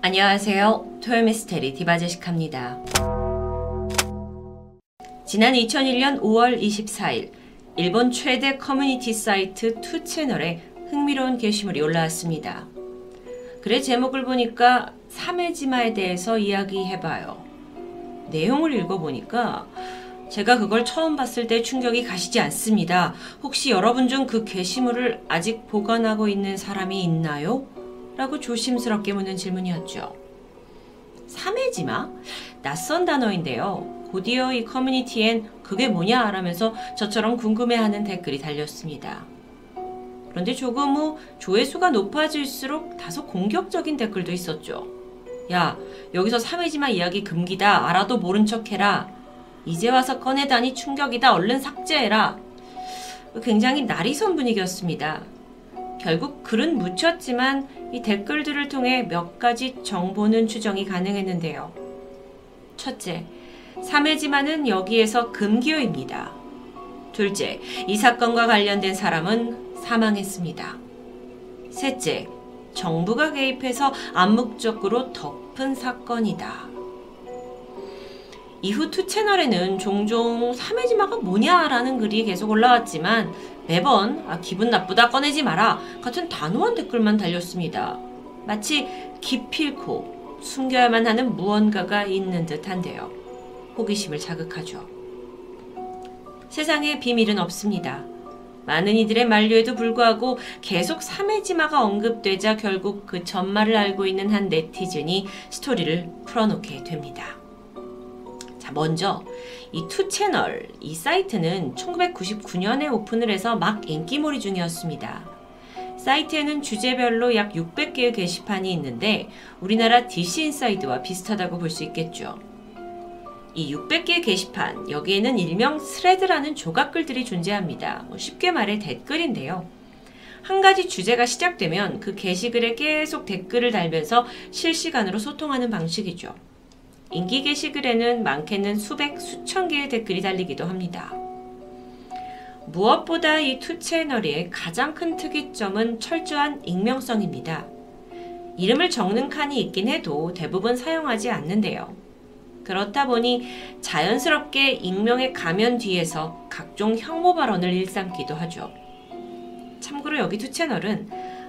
안녕하세요. 토요미스테리 디바제시카입니다. 지난 2001년 5월 24일 일본 최대 커뮤니티 사이트 투 채널에 흥미로운 게시물이 올라왔습니다. 글의 제목을 보니까 사메지마에 대해서 이야기해봐요. 내용을 읽어보니까 제가 그걸 처음 봤을 때 충격이 가시지 않습니다. 혹시 여러분 중 그 게시물을 아직 보관하고 있는 사람이 있나요? 라고 조심스럽게 묻는 질문이었죠. 사메지마? 낯선 단어인데요. 곧이어 이 커뮤니티엔 그게 뭐냐? 라면서 저처럼 궁금해하는 댓글이 달렸습니다. 그런데 조금 후 조회수가 높아질수록 다소 공격적인 댓글도 있었죠. 야, 여기서 사메지마 이야기 금기다. 알아도 모른 척 해라. 이제 와서 꺼내다니 충격이다. 얼른 삭제해라. 굉장히 날이 선 분위기였습니다. 결국 글은 묻혔지만 이 댓글들을 통해 몇 가지 정보는 추정이 가능했는데요. 첫째, 사메지마는 여기에서 금기어입니다. 둘째, 이 사건과 관련된 사람은 사망했습니다. 셋째, 정부가 개입해서 암묵적으로 덮은 사건이다. 이후 투 채널에는 종종 사메지마가 뭐냐라는 글이 계속 올라왔지만 매번 아, 기분 나쁘다 꺼내지 마라 같은 단호한 댓글만 달렸습니다. 마치 기필코 숨겨야만 하는 무언가가 있는 듯한데요. 호기심을 자극하죠. 세상에 비밀은 없습니다. 많은 이들의 만류에도 불구하고 계속 사메지마가 언급되자 결국 그 전말을 알고 있는 한 네티즌이 스토리를 풀어놓게 됩니다. 자, 먼저 이 투 채널 이 사이트는 1999년에 오픈을 해서 막 인기몰이 중이었습니다. 사이트에는 주제별로 약 600개의 게시판이 있는데 우리나라 DC 인사이드와 비슷하다고 볼 수 있겠죠. 이 600개의 게시판, 여기에는 일명 thread라는 조각글들이 존재합니다. 뭐 쉽게 말해 댓글인데요. 한 가지 주제가 시작되면 그 게시글에 계속 댓글을 달면서 실시간으로 소통하는 방식이죠. 인기 게시글에는 많게는 수백, 수천 개의 댓글이 달리기도 합니다. 무엇보다 이 투 채널의 가장 큰 특이점은 철저한 익명성입니다. 이름을 적는 칸이 있긴 해도 대부분 사용하지 않는데요. 그렇다 보니 자연스럽게 익명의 가면 뒤에서 각종 혐오 발언을 일삼기도 하죠. 참고로 여기 투 채널은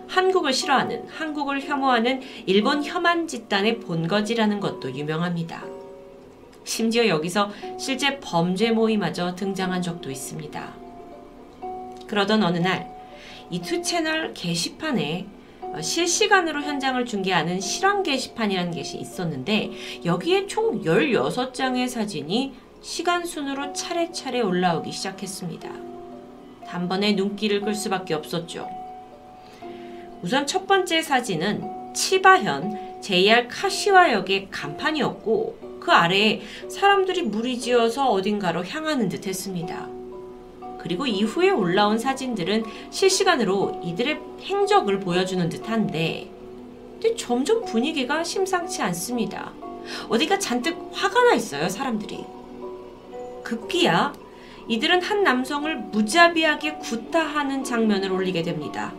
한국을 싫어하는, 한국을 혐오하는 일본 혐한 집단의 본거지라는 것도 유명합니다. 심지어 여기서 실제 범죄 모임마저 등장한 적도 있습니다. 그러던 어느 날, 이투 채널 게시판에 실시간으로 현장을 중계하는 실황 게시판이라는 것이 있었는데, 여기에 총 16장의 사진이 시간 순으로 차례차례 올라오기 시작했습니다. 단번에 눈길을 끌 수밖에 없었죠. 우선 첫 번째 사진은 치바현 JR 카시와역의 간판이었고 그 아래에 사람들이 무리지어서 어딘가로 향하는 듯 했습니다. 그리고 이후에 올라온 사진들은 실시간으로 이들의 행적을 보여주는 듯한데 근데 점점 분위기가 심상치 않습니다. 어디가 잔뜩 화가 나 있어요, 사람들이. 급기야 이들은 한 남성을 무자비하게 구타하는 장면을 올리게 됩니다.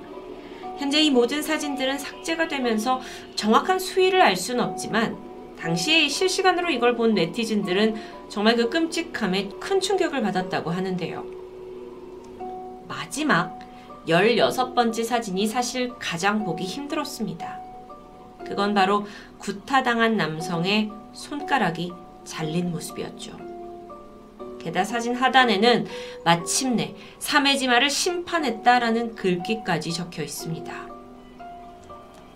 현재 이 모든 사진들은 삭제가 되면서 정확한 수위를 알 수는 없지만 당시에 실시간으로 이걸 본 네티즌들은 정말 그 끔찍함에 큰 충격을 받았다고 하는데요. 마지막 16번째 사진이 사실 가장 보기 힘들었습니다. 그건 바로 구타당한 남성의 손가락이 잘린 모습이었죠. 게다 사진 하단에는 마침내 사메지마를 심판했다라는 글귀까지 적혀 있습니다.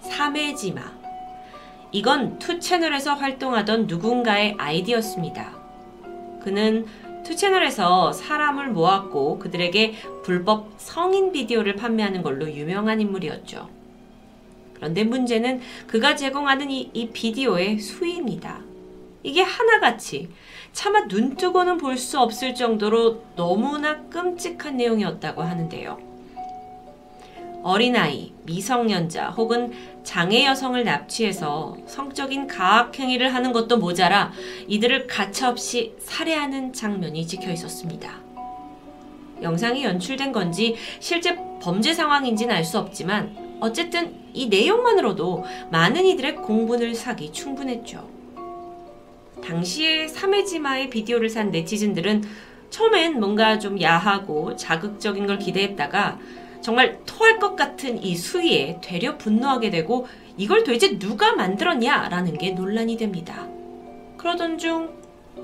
사메지마. 이건 투 채널에서 활동하던 누군가의 아이디였습니다. 그는 투 채널에서 사람을 모았고 그들에게 불법 성인 비디오를 판매하는 걸로 유명한 인물이었죠. 그런데 문제는 그가 제공하는 이, 이 비디오의 수위입니다. 이게 하나같이 차마 눈 뜨고는 볼 수 없을 정도로 너무나 끔찍한 내용이었다고 하는데요. 어린아이, 미성년자 혹은 장애 여성을 납치해서 성적인 가학행위를 하는 것도 모자라 이들을 가차없이 살해하는 장면이 찍혀 있었습니다. 영상이 연출된 건지 실제 범죄 상황인지는 알 수 없지만 어쨌든 이 내용만으로도 많은 이들의 공분을 사기 충분했죠. 당시에 삼해지마의 비디오를 산 네티즌들은 처음엔 뭔가 좀 야하고 자극적인 걸 기대했다가 정말 토할 것 같은 이 수위에 되려 분노하게 되고 이걸 도대체 누가 만들었냐라는 게 논란이 됩니다. 그러던 중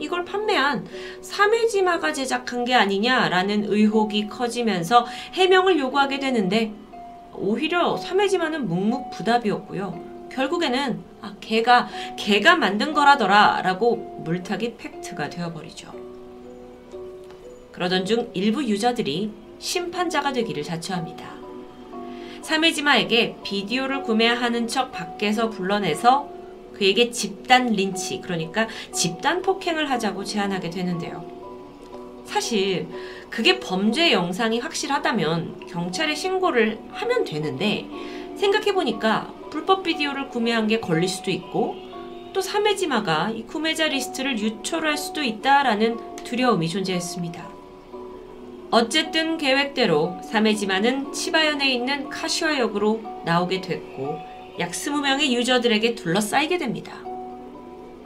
이걸 판매한 삼해지마가 제작한 게 아니냐라는 의혹이 커지면서 해명을 요구하게 되는데 오히려 삼해지마는 묵묵부답이었고요. 결국에는 아, 걔가 걔가 만든 거라더라라고 물타기 팩트가 되어버리죠. 그러던 중 일부 유저들이 심판자가 되기를 자처합니다. 사메지마에게 비디오를 구매하는 척 밖에서 불러내서 그에게 집단 린치, 그러니까 집단 폭행을 하자고 제안하게 되는데요. 사실 그게 범죄 영상이 확실하다면 경찰에 신고를 하면 되는데 생각해보니까 불법 비디오를 구매한 게 걸릴 수도 있고 또 사메지마가 이 구매자 리스트를 유출할 수도 있다라는 두려움이 존재했습니다. 어쨌든 계획대로 사메지마는 치바현에 있는 카시와역으로 나오게 됐고 약 20명의 유저들에게 둘러싸이게 됩니다.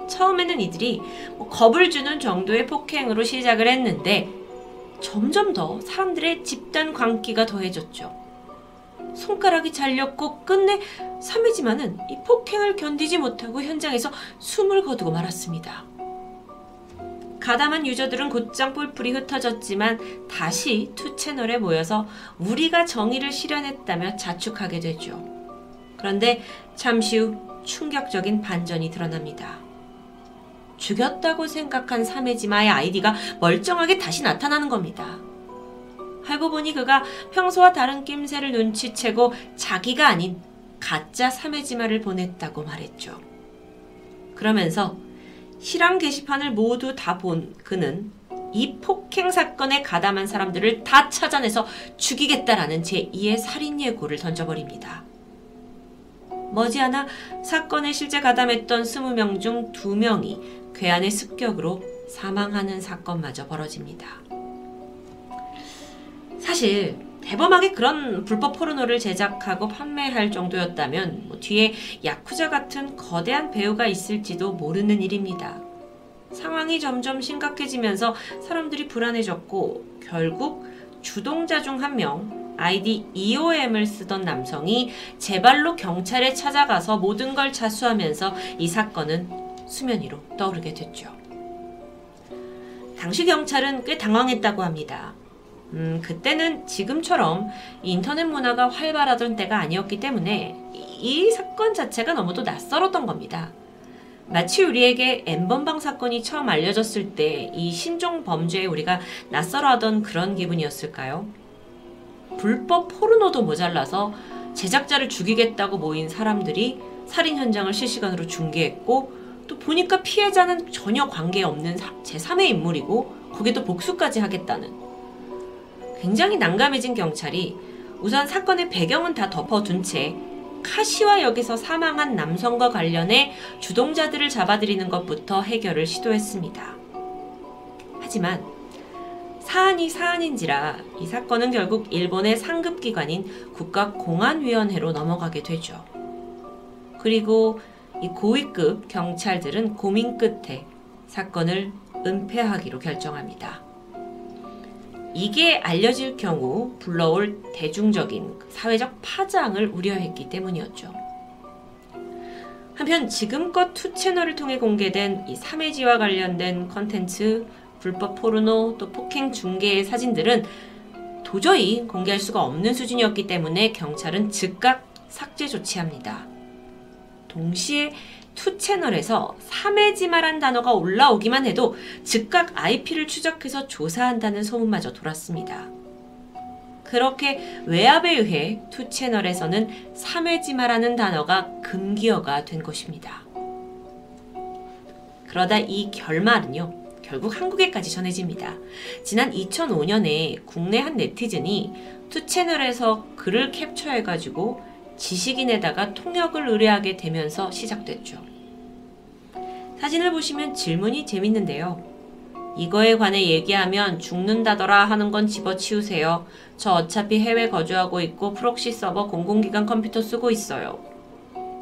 처음에는 이들이 뭐 겁을 주는 정도의 폭행으로 시작을 했는데 점점 더 사람들의 집단 광기가 더해졌죠. 손가락이 잘렸고 끝내 사메지마는 이 폭행을 견디지 못하고 현장에서 숨을 거두고 말았습니다. 가담한 유저들은 곧장 뿔뿔이 흩어졌지만 다시 투 채널에 모여서 우리가 정의를 실현했다며 자축하게 되죠. 그런데 잠시 후 충격적인 반전이 드러납니다. 죽였다고 생각한 사메지마의 아이디가 멀쩡하게 다시 나타나는 겁니다. 알고 보니 그가 평소와 다른 낌새를 눈치채고 자기가 아닌 가짜 사메지마를 보냈다고 말했죠. 그러면서 실황 게시판을 모두 다 본 그는 이 폭행 사건에 가담한 사람들을 다 찾아내서 죽이겠다라는 제2의 살인 예고를 던져버립니다. 머지않아 사건에 실제 가담했던 20명 중 2명이 괴한의 습격으로 사망하는 사건마저 벌어집니다. 사실 대범하게 그런 불법 포르노를 제작하고 판매할 정도였다면 뭐 뒤에 야쿠자 같은 거대한 배우가 있을지도 모르는 일입니다. 상황이 점점 심각해지면서 사람들이 불안해졌고 결국 주동자 중 한 명 아이디 EOM을 쓰던 남성이 제 발로 경찰에 찾아가서 모든 걸 자수하면서 이 사건은 수면 위로 떠오르게 됐죠. 당시 경찰은 꽤 당황했다고 합니다. 음, 그때는 지금처럼 인터넷 문화가 활발하던 때가 아니었기 때문에 이 사건 자체가 너무도 낯설었던 겁니다. 마치 우리에게 엠번방 사건이 처음 알려졌을 때 이 신종 범죄에 우리가 낯설어하던 그런 기분이었을까요? 불법 포르노도 모자라서 제작자를 죽이겠다고 모인 사람들이 살인 현장을 실시간으로 중계했고 또 보니까 피해자는 전혀 관계없는 제3의 인물이고 거기도 복수까지 하겠다는 굉장히 난감해진 경찰이 우선 사건의 배경은 다 덮어둔 채 카시와 역에서 사망한 남성과 관련해 주동자들을 잡아들이는 것부터 해결을 시도했습니다. 하지만 사안이 사안인지라 이 사건은 결국 일본의 상급기관인 국가공안위원회로 넘어가게 되죠. 그리고 이 고위급 경찰들은 고민 끝에 사건을 은폐하기로 결정합니다. 이게 알려질 경우 불러올 대중적인 사회적 파장을 우려했기 때문이었죠. 한편 지금껏 투 채널을 통해 공개된 이 사메지마와 관련된 컨텐츠, 불법 포르노, 또 폭행 중계의 사진들은 도저히 공개할 수가 없는 수준이었기 때문에 경찰은 즉각 삭제 조치합니다. 동시에 투 채널에서 사메지마란 단어가 올라오기만 해도 즉각 IP를 추적해서 조사한다는 소문마저 돌았습니다. 그렇게 외압에 의해 투 채널에서는 사메지마라는 단어가 금기어가 된 것입니다. 그러다 이 결말은요, 결국 한국에까지 전해집니다. 지난 2005년에 국내 한 네티즌이 투 채널에서 글을 캡처해가지고 지식인에다가 통역을 의뢰하게 되면서 시작됐죠. 사진을 보시면 질문이 재밌는데요. 이거에 관해 얘기하면 죽는다더라 하는 건 집어치우세요. 저 어차피 해외 거주하고 있고 proxy 서버 공공기관 컴퓨터 쓰고 있어요.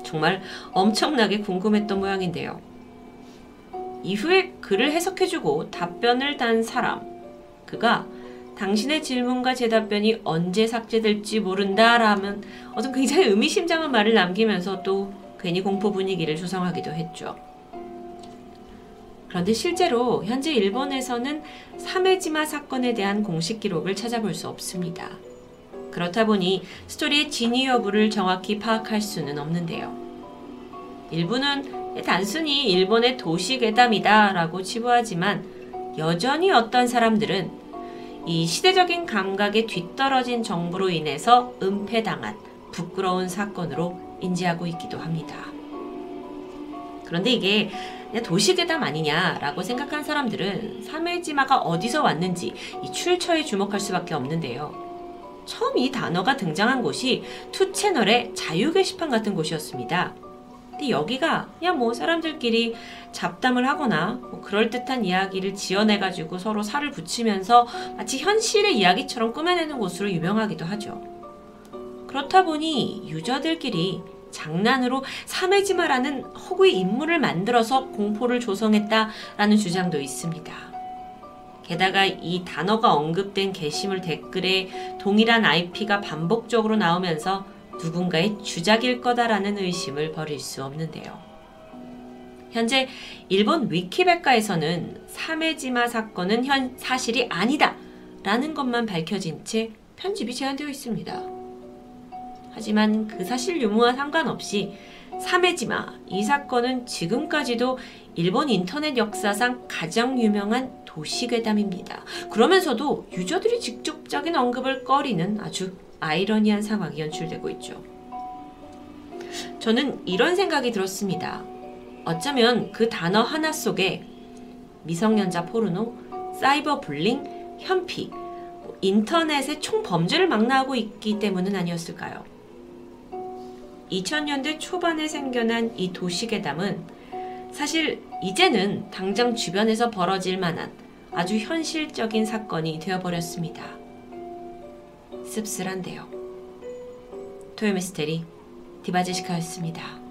정말 엄청나게 궁금했던 모양인데요. 이후에 글을 해석해주고 답변을 단 사람. 그가 당신의 질문과 제 답변이 언제 삭제될지 모른다라면 어떤 굉장히 의미심장한 말을 남기면서 또 괜히 공포 분위기를 조성하기도 했죠. 그런데 실제로 현재 일본에서는 사메지마 사건에 대한 공식 기록을 찾아볼 수 없습니다. 그렇다 보니 스토리의 진위 여부를 정확히 파악할 수는 없는데요. 일부는 단순히 일본의 도시 괴담이다 라고 치부하지만 여전히 어떤 사람들은 이 시대적인 감각에 뒤떨어진 정부로 인해서 은폐당한 부끄러운 사건으로 인지하고 있기도 합니다. 그런데 이게 도시괴담 아니냐라고 생각한 사람들은 사메지마가 어디서 왔는지 이 출처에 주목할 수밖에 없는데요. 처음 이 단어가 등장한 곳이 투 채널의 자유 게시판 같은 곳이었습니다. 근데 여기가 그냥 뭐 사람들끼리 잡담을 하거나 뭐 그럴듯한 이야기를 지어내가지고 서로 살을 붙이면서 마치 현실의 이야기처럼 꾸며내는 곳으로 유명하기도 하죠. 그렇다 보니 유저들끼리 장난으로 사메지마라는 허구의 인물을 만들어서 공포를 조성했다라는 주장도 있습니다. 게다가 이 단어가 언급된 게시물 댓글에 동일한 IP가 반복적으로 나오면서 누군가의 주작일 거다라는 의심을 버릴 수 없는데요. 현재 일본 위키백과에서는 사메지마 사건은 현 사실이 아니다 라는 것만 밝혀진 채 편집이 제한되어 있습니다. 하지만 그 사실 유무와 상관없이 사메지마 이 사건은 지금까지도 일본 인터넷 역사상 가장 유명한 도시괴담입니다. 그러면서도 유저들이 직접적인 언급을 꺼리는 아주 아이러니한 상황이 연출되고 있죠. 저는 이런 생각이 들었습니다. 어쩌면 그 단어 하나 속에 미성년자 포르노, 사이버 불링, 현피, 인터넷의 총 범죄를 망라하고 있기 때문은 아니었을까요? 2000년대 초반에 생겨난 이 도시괴담은 사실 이제는 당장 주변에서 벌어질 만한 아주 현실적인 사건이 되어버렸습니다. 씁쓸한데요. 토요미스테리 디바제시카였습니다.